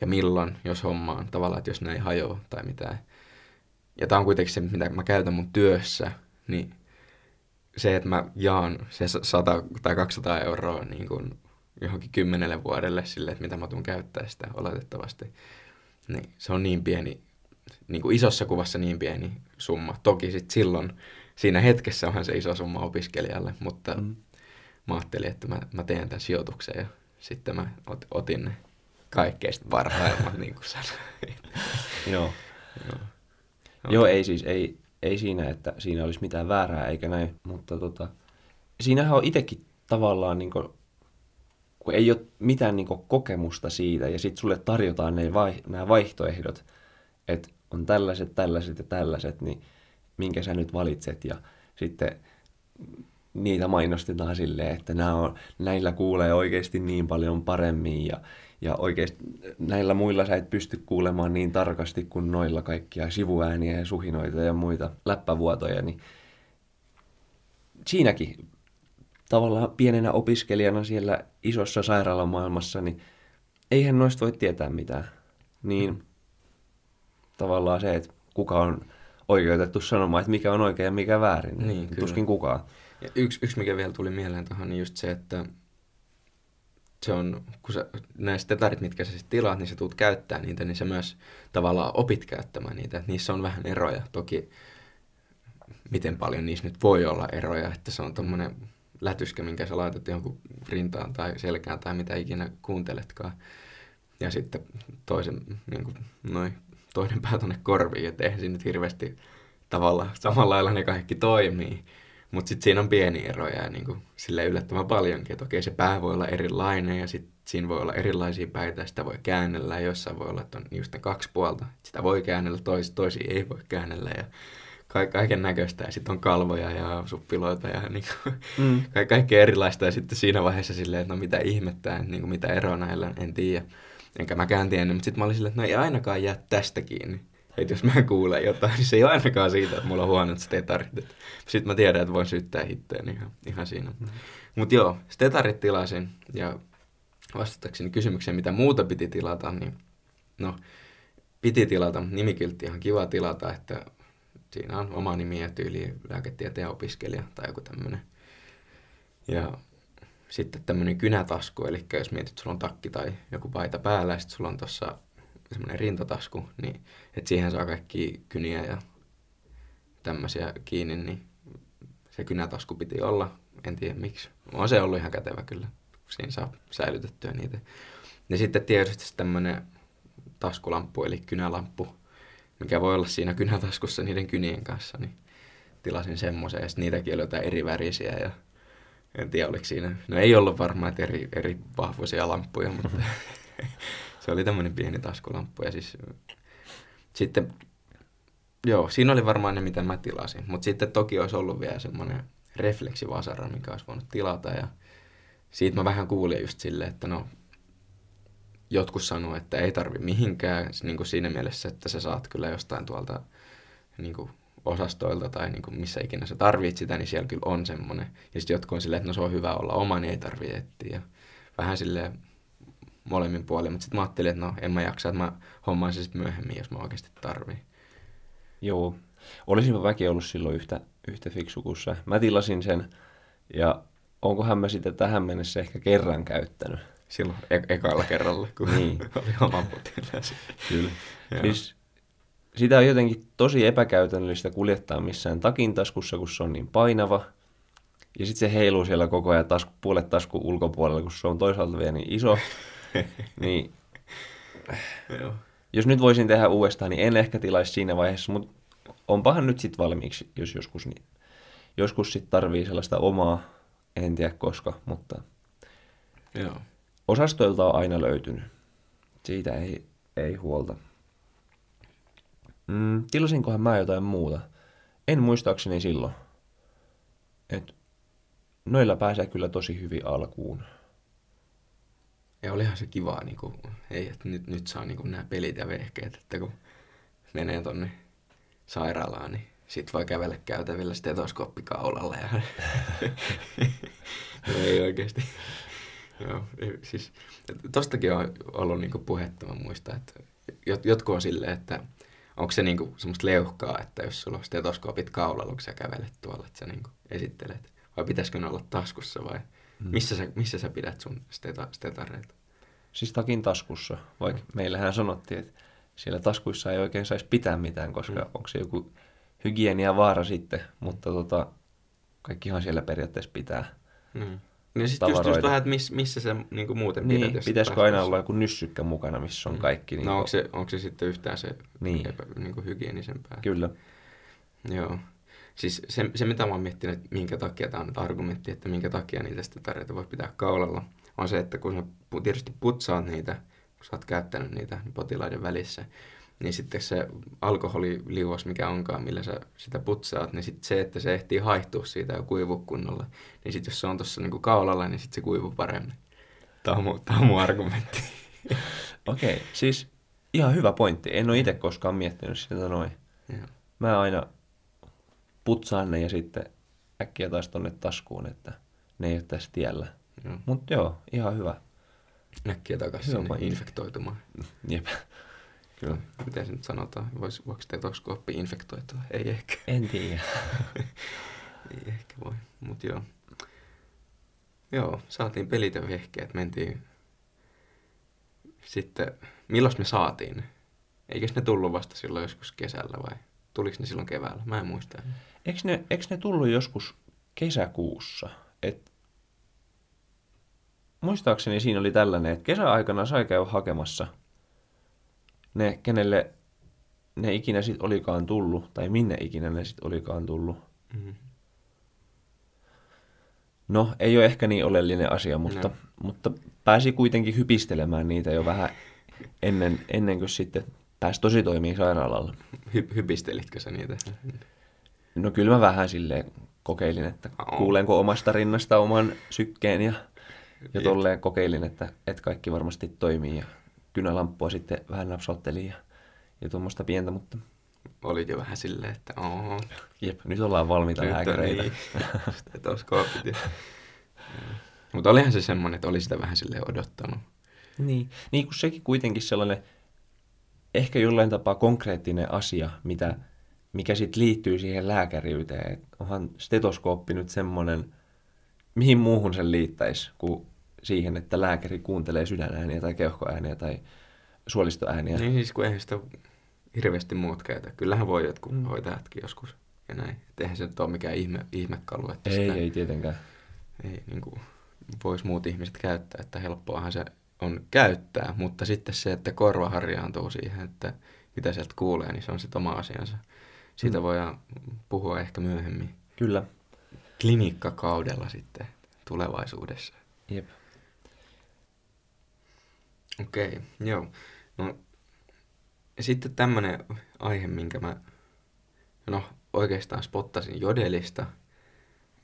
ja milloin, jos hommaan, tavallaan, että jos ne ei hajoa tai mitään. Ja tämä on kuitenkin se, mitä mä käytän mun työssä, niin se, että mä jaan se 100 tai 200 euroa niin kuin johonkin kymmenelle vuodelle sille, että mitä mä tuun käyttää sitä oletettavasti, niin se on niin pieni, niin kuin isossa kuvassa niin pieni summa. Toki sitten silloin siinä hetkessä onhan se iso summa opiskelijalle, mutta mm. mä ajattelin, että mä, mä teen tämän sijoituksen ja sitten mä ot, otin ne kaikkein parhaimmat, niin kuin sanoin. Joo. Joo. Okay. Joo, ei siis, ei, ei siinä, että siinä olisi mitään väärää eikä näin, mutta tota, siinähän on itsekin tavallaan, niin kuin, kun ei ole mitään niin kuin, kokemusta siitä ja sitten sulle tarjotaan ne vai, nämä vaihtoehdot, että on tällaiset, tällaiset ja tällaiset, niin minkä sä nyt valitset ja sitten niitä mainostetaan silleen, että nämä on, näillä kuulee oikeasti niin paljon paremmin ja, ja oikeasti näillä muilla sä et pysty kuulemaan niin tarkasti kuin noilla kaikkia sivuääniä ja suhinoita ja muita läppävuotoja, niin siinäkin tavallaan pienenä opiskelijana siellä isossa sairaalamaailmassa, niin eihän noista voi tietää mitään. Niin mm. Tavallaan se, että kuka on oikeutettu sanomaan, että mikä on oikein ja mikä väärin. Niin, kyllä. Tuskin kukaan. Ja yksi, yksi, mikä vielä tuli mieleen tuohon, niin just se, että se on, kun sä, näistä tetarit, mitkä sä sitten tilaat, niin sä tuut käyttää niitä, niin sä myös tavallaan opit käyttämään niitä. Että niissä on vähän eroja. Toki miten paljon niissä nyt voi olla eroja, että se on tommonen lätyskä, minkä sä laitat jonkun rintaan tai selkään tai mitä ikinä kuunteletkaan. Ja sitten toisen, niin kuin, noin toinen pää tuonne korviin, että eihän siinä nyt hirveästi tavalla samalla lailla ne kaikki toimii. Mutta sitten siinä on pieni eroja ja niin sille yllättävän paljonkin, että okei se pää voi olla erilainen ja sitten siinä voi olla erilaisia päitä, sitä voi käännellä ja jossain voi olla, että on just ne kaksi puolta, sitä voi käännellä, tois, toisia ei voi käännellä ja ka- kaiken näköistä ja sitten on kalvoja ja suppiloita ja niin kuin, mm. ka- kaikkea erilaista ja sitten siinä vaiheessa silleen, että no mitä ihmettä, että niin kuin mitä eroa näillä, en tiedä. Enkä mäkään tiennyt, mutta sitten mä olin silleen, että no ei ainakaan jää tästä kiinni. Että jos mä kuulen jotain, niin se ei ole ainakaan siitä, että mulla on huonot stetarit. Sitten mä tiedän, että voin syyttää itteen ihan, ihan siinä. Mm. Mutta joo, stetarit tilasin ja vastatakseni kysymykseen, mitä muuta piti tilata, niin no, piti tilata, nimikyltti ihan kiva tilata, että siinä on oma nimi ja tyyli lääketieteen opiskelija tai joku tämmöinen. Ja sitten tämmöinen kynätasku, eli jos mietit, että sulla on takki tai joku paita päällä ja sitten sulla on tuossa semmoinen rintatasku, niin että siihen saa kaikki kyniä ja tämmöisiä kiinni, niin se kynätasku piti olla. En tiedä miksi. On se ollut ihan kätevä kyllä. Siinä saa säilytettyä niitä. Ja sitten tietysti tämmöinen taskulamppu, eli kynälamppu, mikä voi olla siinä kynätaskussa niiden kynien kanssa, niin tilasin semmoisen. Ja niitäkin oli jotain eri värisiä ja en tiedä oliko siinä. No ei ollut varmaan eri, eri vahvuisia lamppuja, mutta se oli tämmöinen pieni taskulamppu. Ja siis sitten, joo, siinä oli varmaan ne, mitä mä tilasin. Mutta sitten toki olisi ollut vielä semmoinen refleksivasara, mikä olisi voinut tilata. Ja siitä mä vähän kuulin just silleen, että no, jotkut sanoo, että ei tarvi mihinkään niin kuin siinä mielessä, että sä saat kyllä jostain tuolta niin kuin osastoilta tai niin kuin missä ikinä sä tarvit sitä, niin siellä kyllä on semmoinen. Ja sitten jotkut on silleen, että no se on hyvä olla oma, niin ei tarvitse etsiä. Ja vähän silleen molemmin puolin, mutta sitten mä ajattelin, että no en mä jaksa, että mä hommaan se sitten myöhemmin, jos mä oikeasti tarviin. Joo. Olisin mäkin ollut silloin yhtä, yhtä fiksu kuin sä. Mä tilasin sen ja onkohan mä sitä tähän mennessä ehkä kerran käyttänyt. Silloin e- ekalla kerralla, kun niin. oli oma Kyllä. Siis sitä on jotenkin tosi epäkäytännöllistä kuljettaa missään takin taskussa, kun se on niin painava. Ja sitten se heiluu siellä koko ajan tasku, puolet tasku ulkopuolella, kun se on toisaalta vielä niin iso. niin, jos nyt voisin tehdä uudestaan, niin en ehkä tilaisi siinä vaiheessa, mutta onpahan nyt sitten valmiiksi, jos joskus, niin, joskus sitten tarvii sellaista omaa, en tiedä koska, mutta Joo. osastoilta on aina löytynyt. Siitä ei, ei huolta. Mm, tilasinkohan mä jotain muuta? En muistaakseni silloin. Et noilla pääsee kyllä tosi hyvin alkuun. Ja olihan se kiva, niin kuin, hei, että nyt, nyt saa niin kuin, nämä pelit ja vehkeet, että kun menee tonne sairaalaan, niin sit voi kävellä käytävillä stetoskooppi kaulalla. Ja... no, ei oikeasti. Joo, ei, siis, tostakin on ollut niinku puhetta, mä muistan, että jot, jotkut on silleen, että onko se niinku semmoista leuhkaa, että jos sulla on stetoskoopit kaulalla, kun sä kävelet tuolla, että sä niinku esittelet, vai pitäisikö ne olla taskussa vai Mm. missä, sä, missä sä pidät sun steta, stetareita? Siis takin taskussa, vaikka meillähän sanottiin, että siellä taskuissa ei oikein saisi pitää mitään, koska Mm. mm. onko se joku hygienia vaara sitten, mutta tota, kaikkihan siellä periaatteessa pitää. Mm. Niin sitten just, just vähän, että miss, missä sä niinku muuten. Niin, jos pitäisikö aina olla joku nyssykkä mukana, missä on Mm. kaikki? Niin No onko se, onko se sitten yhtään se Niin. epä, niinku hygienisempää? Kyllä. Joo. Siis se, se, mitä mä oon miettinyt, että minkä takia tämä on nyt argumentti, että minkä takia niitä stetareita voi pitää kaulalla, on se, että kun sä tietysti putsaat niitä, kun sä oot käyttänyt niitä potilaiden välissä, niin sitten se alkoholiliuos, mikä onkaan, millä sä sitä putsaat, niin sitten se, että se ehtii haihtua siitä ja kuivua kunnolla, niin sitten jos se on tuossa niinku kaulalla, niin sitten se kuivuu paremmin. Tämä on, on mun argumentti. Okei, okay, siis ihan hyvä pointti. En ole itse koskaan miettinyt sitä noin. Joo. Mä aina putsaan ne ja sitten äkkiä taas tonne taskuun, että ne ei ole tässä tiellä. Mutta joo, ihan hyvä. Äkkiä takaisin sinne infektoitumaan. Jep. Kyllä. Miten se nyt sanotaan? Vois, voiko stetoskooppi infektoitua? Ei ehkä. En tiedä. Ei ehkä voi, mut joo. Joo, saatiin pelit ja vehkeet, mentiin. Sitten, milloin me saatiin ne? Eikös ne tullut vasta silloin joskus kesällä vai tuliko ne silloin keväällä? Mä en muista. Eikö ne, eikö ne tullut joskus kesäkuussa? Et, muistaakseni siinä oli tällainen, että kesäaikana sai käydä hakemassa ne, kenelle ne ikinä sit olikaan tullut, tai minne ikinä ne sit olikaan tullut. Mm. No, ei ole ehkä niin oleellinen asia, mutta, No. mutta pääsi kuitenkin hypistelemään niitä jo vähän ennen, ennen kuin sitten pääsi tosi toimii sairaalalla. Hy- hypistelitkö sä niitä? No kyllä mä vähän silleen kokeilin, että kuulenko omasta rinnasta oman sykkeen ja, ja tolleen kokeilin, että, että kaikki varmasti toimii ja kynälamppua sitten vähän napsauttelin ja, ja tuommoista pientä, mutta Olit jo vähän silleen, että ooo. jep, nyt ollaan valmiita nyt lääkäreitä. Niin. Stetoskoopit. ja- Mutta olihan se semmoinen, että oli sitä vähän silleen odottanut. Niin, niin kuin sekin kuitenkin sellainen ehkä jollain tapaa konkreettinen asia, mitä, mikä sitten liittyy siihen lääkäriyteen. Et onhan stetoskooppi nyt semmoinen, mihin muuhun sen liittäisi kuin siihen, että lääkäri kuuntelee sydänääniä tai keuhkoääniä tai suolistoääniä. Niin siis kun eihän sitä hirveästi muut käytä. Kyllähän voi jotkut Mm. hoitajatkin joskus ja näin. Et eihän se nyt ole mikään ihme, ihmekalu, että Ei, sitä ei tietenkään. ei niin kuin, vois muut ihmiset käyttää. Että helppoahan se on käyttää, mutta sitten se, että korva harjaantuu siihen, että mitä sieltä kuulee, niin se on sitten oma asiansa. Siitä Mm. voidaan puhua ehkä myöhemmin Kyllä. klinikkakaudella sitten tulevaisuudessa. Jep. Okei, okay, joo. No, sitten tämmöinen aihe, minkä mä no, oikeastaan spottasin Jodelista.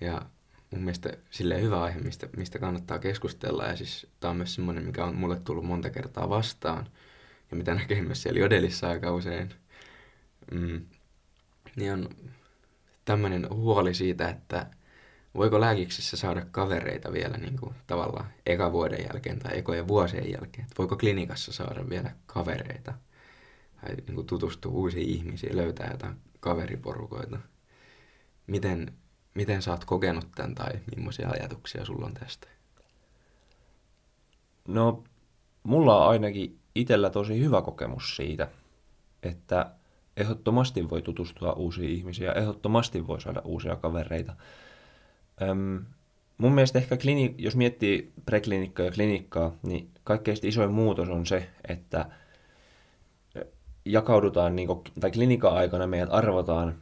Ja mun mielestä silleen hyvä aihe, mistä, mistä kannattaa keskustella. Ja siis tää on myös semmoinen, mikä on mulle tullut monta kertaa vastaan. Ja mitä näkee myös siellä Jodelissa aika usein. Mm, niin on tämmöinen huoli siitä, että voiko lääkiksessä saada kavereita vielä niin kuin, tavallaan eka vuoden jälkeen tai ekojen vuosien jälkeen? Että voiko klinikassa saada vielä kavereita? Tai niin kuin, tutustua uusiin ihmisiin, löytää jotain kaveriporukoita. Miten, miten sä oot kokenut tämän tai millaisia ajatuksia sulla on tästä? No, mulla on ainakin itsellä tosi hyvä kokemus siitä, että ehdottomasti voi tutustua uusiin ihmisiin ja ehdottomasti voi saada uusia kavereita. Öm, mun mielestä ehkä, klini- jos miettii preklinikkaa ja klinikkaa, niin kaikkein isoin muutos on se, että jakaudutaan, niin kuin, tai klinikan aikana meidät arvotaan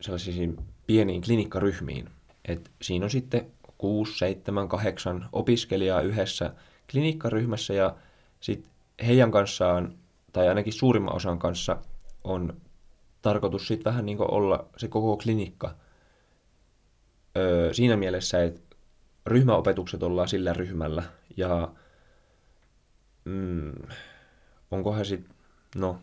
sellaisiin pieniin klinikkaryhmiin. Et siinä on sitten 6, 7, 8 opiskelijaa yhdessä klinikkaryhmässä ja sitten heidän kanssaan, tai ainakin suurimman osan kanssa, on tarkoitus sitten vähän niin olla se koko klinikka öö, siinä mielessä, että ryhmäopetukset ollaan sillä ryhmällä ja mm, onkohan sitten, no...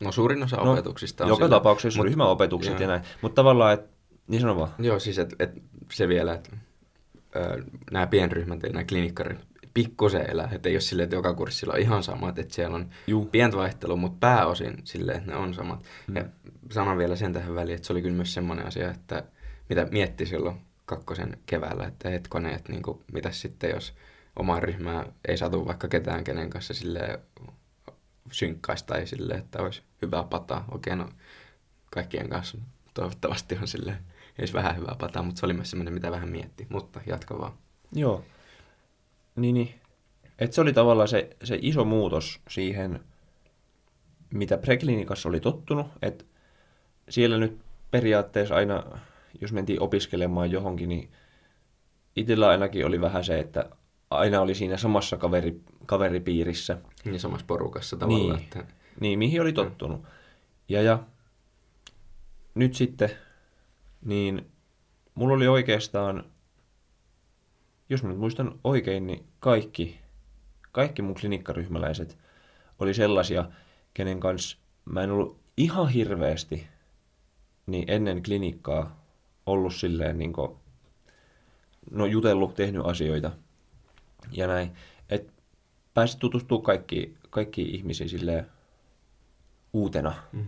No suurin osa no, opetuksista on Joka sillä, tapauksessa mut, ryhmäopetukset joo. ja näin, mutta tavallaan, että niin sano vaan. Joo, siis et, et se vielä, että nämä pienryhmät ja nämä klinikkaryhmät pikkusen elää, että ei ole silleen, että joka kurssilla on ihan samat, että siellä on Juh. pientä vaihtelua, mutta pääosin silleen, että ne on samat. Mm. Ja sanon vielä sen tähän väliin, että se oli kyllä myös semmoinen asia, että mitä mietti silloin kakkosen keväällä, että hetkonen, että niin kuin, mitä sitten, jos omaa ryhmää ei saatu vaikka ketään, kenen kanssa sille synkkaista tai sille, että olisi hyvää pataa. Okei, no kaikkien kanssa toivottavasti on sille ei vähän hyvää pataa, mutta se oli myös semmoinen, mitä vähän mietti. Mutta jatka vaan. Joo. Niin, niin. Et se oli tavallaan se, se iso muutos siihen, mitä preklinikassa oli tottunut, että siellä nyt periaatteessa aina, jos mentiin opiskelemaan johonkin, niin itsellä ainakin oli vähän se, että aina oli siinä samassa kaveri, kaveripiirissä. Niin samassa porukassa tavallaan. Niin, että... niin mihin oli tottunut. Ja, ja nyt sitten, niin mulla oli oikeastaan jos mä nyt muistan oikein, niin kaikki, kaikki mun klinikkaryhmäläiset oli sellaisia, kenen kanssa mä en ollut ihan hirveästi niin ennen klinikkaa ollut silleen niin kuin, no jutellut, tehnyt asioita ja näin. Että pääsit tutustumaan kaikki, kaikki ihmisiin silleen uutena. Mm.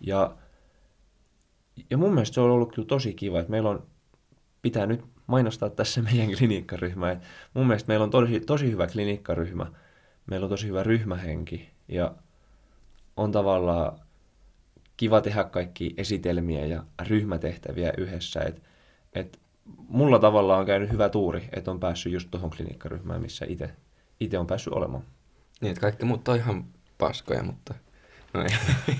Ja, ja mun mielestä se on ollut kyllä tosi kiva, että meillä on, pitää nyt mainostaa tässä meidän klinikkaryhmää. Mun mielestä meillä on tosi, tosi hyvä klinikkaryhmä. Meillä on tosi hyvä ryhmähenki ja on tavallaan kiva tehdä kaikki esitelmiä ja ryhmätehtäviä yhdessä. Et, et mulla tavallaan on käynyt hyvä tuuri, että on päässyt just tuohon klinikkaryhmään, missä itse on päässyt olemaan. Niin, että kaikki muut on ihan paskoja, mutta no ei.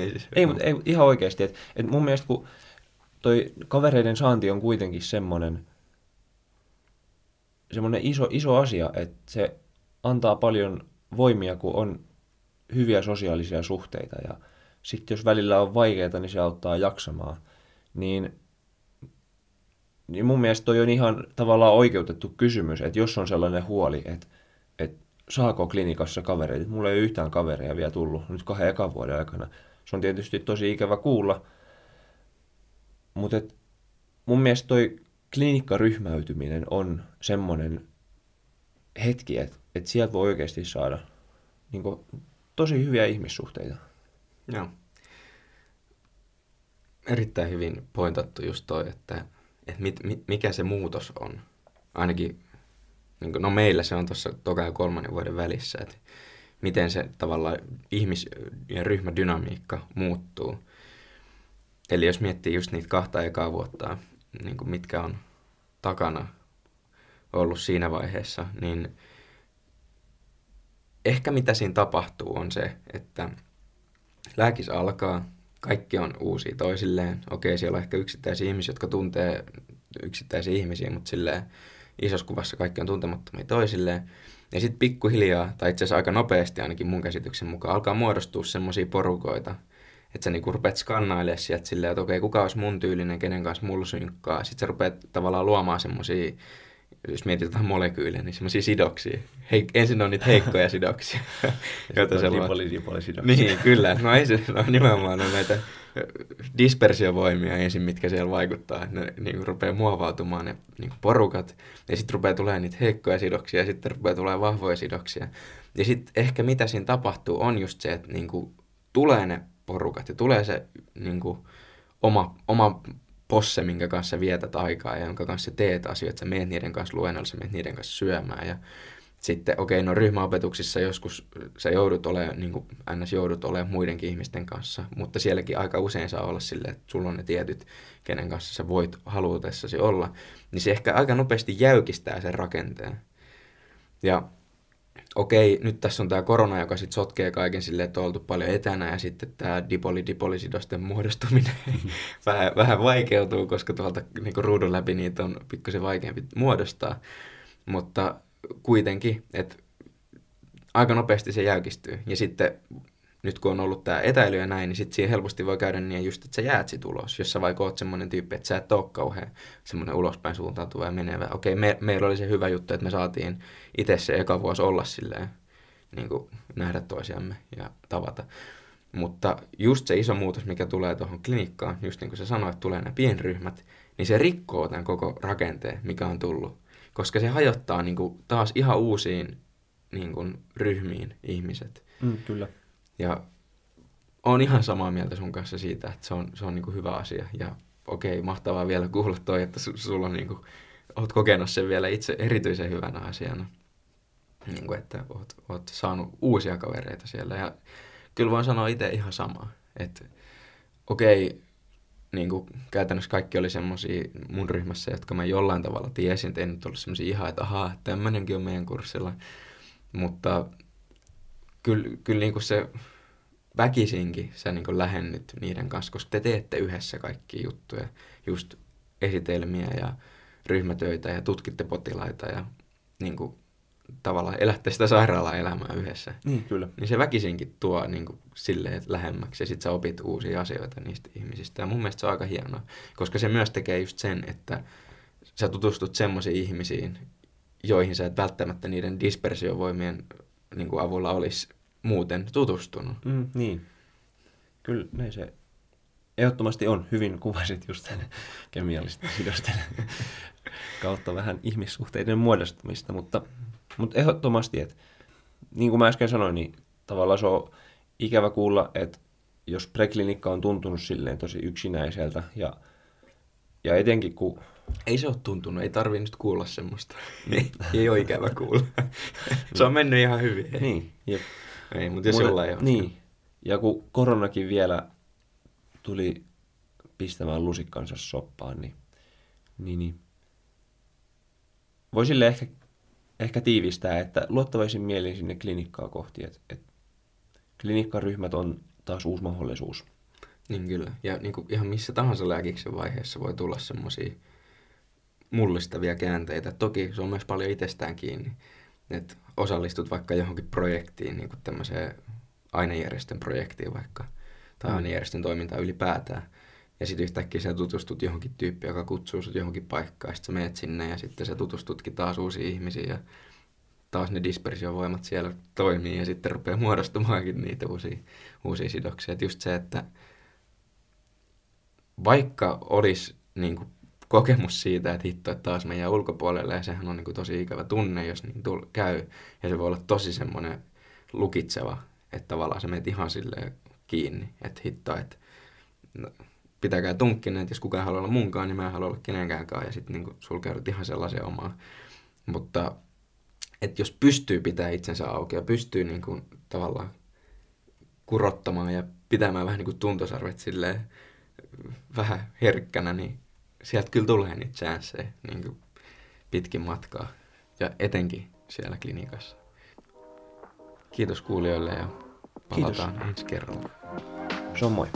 ei, siis, ei, mutta ei, ihan oikeasti. Et, et mun mielestä kun toi kavereiden saanti on kuitenkin semmoinen, semmoinen iso, iso asia, että se antaa paljon voimia, kun on hyviä sosiaalisia suhteita ja sitten jos välillä on vaikeaa, niin se auttaa jaksamaan. Niin, niin mun mielestä toi on ihan tavallaan oikeutettu kysymys, että jos on sellainen huoli, että, että saako klinikassa kavereita. Mulla ei ole yhtään kavereja vielä tullut nyt kahden ekan vuoden aikana. Se on tietysti tosi ikävä kuulla, mutta mun mielestä toi klinikkaryhmäytyminen on semmoinen hetki, että et sieltä voi oikeasti saada niin kuin, tosi hyviä ihmissuhteita. Joo. Erittäin hyvin pointattu just toi, että, että mit, mit, mikä se muutos on. Ainakin, niin kuin, no meillä se on tuossa toka ja kolmannen vuoden välissä, että miten se tavallaan ihmis- ja ryhmädynamiikka muuttuu – Eli jos miettii just niitä kahta ekaa vuotta, niin kuin mitkä on takana ollut siinä vaiheessa, niin ehkä mitä siinä tapahtuu on se, että lääkis alkaa, kaikki on uusia toisilleen. Okei, siellä on ehkä yksittäisiä ihmisiä, jotka tuntee yksittäisiä ihmisiä, mutta silleen isossa kuvassa kaikki on tuntemattomia toisilleen. Ja sitten pikkuhiljaa, tai itse asiassa aika nopeasti ainakin mun käsityksen mukaan, alkaa muodostua semmoisia porukoita, että sä niinku rupeat skannailemaan sieltä silleen, että okei, kuka olisi mun tyylinen, kenen kanssa mulla synkkaa. Sitten sä rupeat tavallaan luomaan semmoisia, jos mietitään molekyylejä, niin semmoisia sidoksia. Hei, ensin on niitä heikkoja sidoksia. joita se dipoli, dipoli sidoksia. Niin, kyllä. No ei se, no nimenomaan on näitä dispersiovoimia ensin, mitkä siellä vaikuttaa, ne niin rupeaa muovautumaan ne niin porukat, ja sitten rupeaa tulemaan niitä heikkoja sidoksia, ja sitten rupeaa tulemaan vahvoja sidoksia. Ja sitten ehkä mitä siinä tapahtuu on just se, että niin kuin, tulee ne porukat ja tulee se niin kuin, oma, oma posse, minkä kanssa vietät aikaa ja jonka kanssa teet asioita, sä meet niiden kanssa luennolla, sä meet niiden kanssa syömään ja sitten, okei, okay, no ryhmäopetuksissa joskus sä joudut olemaan, niin kuin ns. joudut olemaan muidenkin ihmisten kanssa, mutta sielläkin aika usein saa olla silleen, että sulla on ne tietyt, kenen kanssa sä voit halutessasi olla, niin se ehkä aika nopeasti jäykistää sen rakenteen. Ja okei, nyt tässä on tämä korona, joka sitten sotkee kaiken silleen, että on oltu paljon etänä ja sitten tämä dipoli-dipolisidosten muodostuminen vähän, vähän vaikeutuu, koska tuolta niin ruudun läpi niitä on pikkusen vaikeampi muodostaa. Mutta kuitenkin, että aika nopeasti se jäykistyy. Ja sitten nyt kun on ollut tämä etäily ja näin, niin sitten siihen helposti voi käydä niin just, että sä jäät sit ulos, jos sä vaikka oot semmoinen tyyppi, että sä et ole kauhean semmoinen ulospäin suuntautuva ja menevä. Okei, me, meillä oli se hyvä juttu, että me saatiin itse se eka vuosi olla silleen, niin kuin nähdä toisiamme ja tavata. Mutta just se iso muutos, mikä tulee tuohon klinikkaan, just niin kuin sä sanoit, tulee nämä pienryhmät, niin se rikkoo tämän koko rakenteen, mikä on tullut. Koska se hajottaa niin kuin taas ihan uusiin niin kuin, ryhmiin ihmiset. Mm, kyllä. Ja on ihan samaa mieltä sun kanssa siitä, että se on, se on niin kuin hyvä asia. Ja okei, mahtavaa vielä kuulla toi, että su, sulla on niin kuin, oot kokenut sen vielä itse erityisen hyvänä asiana. Niin kuin, että oot, oot saanut uusia kavereita siellä. Ja kyllä voin sanoa itse ihan samaa. Että okei, niin kuin käytännössä kaikki oli semmoisia mun ryhmässä, jotka mä jollain tavalla tiesin, että ei nyt ollut semmoisia ihan, että ahaa, tämmöinenkin on meidän kurssilla. Mutta kyllä, kyllä niin kuin se väkisinkin sä niin kuin lähennyt niiden kanssa, koska te teette yhdessä kaikki juttuja, just esitelmiä ja ryhmätöitä ja tutkitte potilaita ja niin kuin, tavallaan elätte sitä sairaala-elämää yhdessä. Niin, kyllä. Niin se väkisinkin tuo niin kuin, silleen lähemmäksi ja sit sä opit uusia asioita niistä ihmisistä. Ja mun mielestä se on aika hienoa, koska se myös tekee just sen, että sä tutustut semmoisiin ihmisiin, joihin sä et välttämättä niiden dispersiovoimien niin kuin avulla olisi muuten tutustunut. Mm, niin. Kyllä näin se ehdottomasti on. Hyvin kuvasit just tämän kemiallisten sidosten kautta vähän ihmissuhteiden muodostumista, mutta, mutta ehdottomasti, että niin kuin mä äsken sanoin, niin tavallaan se on ikävä kuulla, että jos preklinikka on tuntunut silleen tosi yksinäiseltä ja, ja etenkin kun... Ei se ole tuntunut, ei tarvi nyt kuulla semmoista. ei, ei ole ikävä kuulla. se on mennyt ihan hyvin. Niin, jep. Ei, mutta jos jollain ei ole. Niin, ja kun koronakin vielä tuli pistämään lusikkansa soppaan, niin, niin, niin. voi sille ehkä, ehkä tiivistää, että luottavaisin mielin sinne klinikkaa kohti, että, että klinikkaryhmät on taas uusi mahdollisuus. Niin kyllä. Ja niin kuin ihan missä tahansa lääkiksen vaiheessa voi tulla semmoisia mullistavia käänteitä. Toki se on myös paljon itsestään kiinni. Että osallistut vaikka johonkin projektiin, niin kuin tämmöiseen ainejärjestön projektiin vaikka, tai mm. ainejärjestön toimintaan ylipäätään. Ja sitten yhtäkkiä sä tutustut johonkin tyyppiin, joka kutsuu sut johonkin paikkaan, ja sitten sä meet sinne, ja sitten sä tutustutkin taas uusiin ihmisiin, ja taas ne dispersiovoimat siellä toimii, ja sitten rupeaa muodostumaankin niitä uusia, uusia sidoksia. Et just se, että vaikka olisi niin kuin, kokemus siitä, että hitto, että taas meidän ulkopuolelle, ja sehän on niin kuin, tosi ikävä tunne, jos niin tull, käy, ja se voi olla tosi semmoinen lukitseva, että tavallaan se menet ihan silleen kiinni, että hitto, että no, pitäkää tunkkinen, että jos kukaan haluaa olla munkaan, niin mä en halua olla kenenkään ja sitten niin sulkeudut ihan sellaisen omaan. Mutta että jos pystyy pitää itsensä auki ja pystyy niin kuin, tavallaan kurottamaan ja pitämään vähän niin kuin tuntosarvet silleen vähän herkkänä, niin sieltä kyllä tulee niitä chanceja niin kuin pitkin matkaa ja etenkin siellä klinikassa. Kiitos kuulijoille ja palataan Kiitos. ensi kerralla. Se on moi.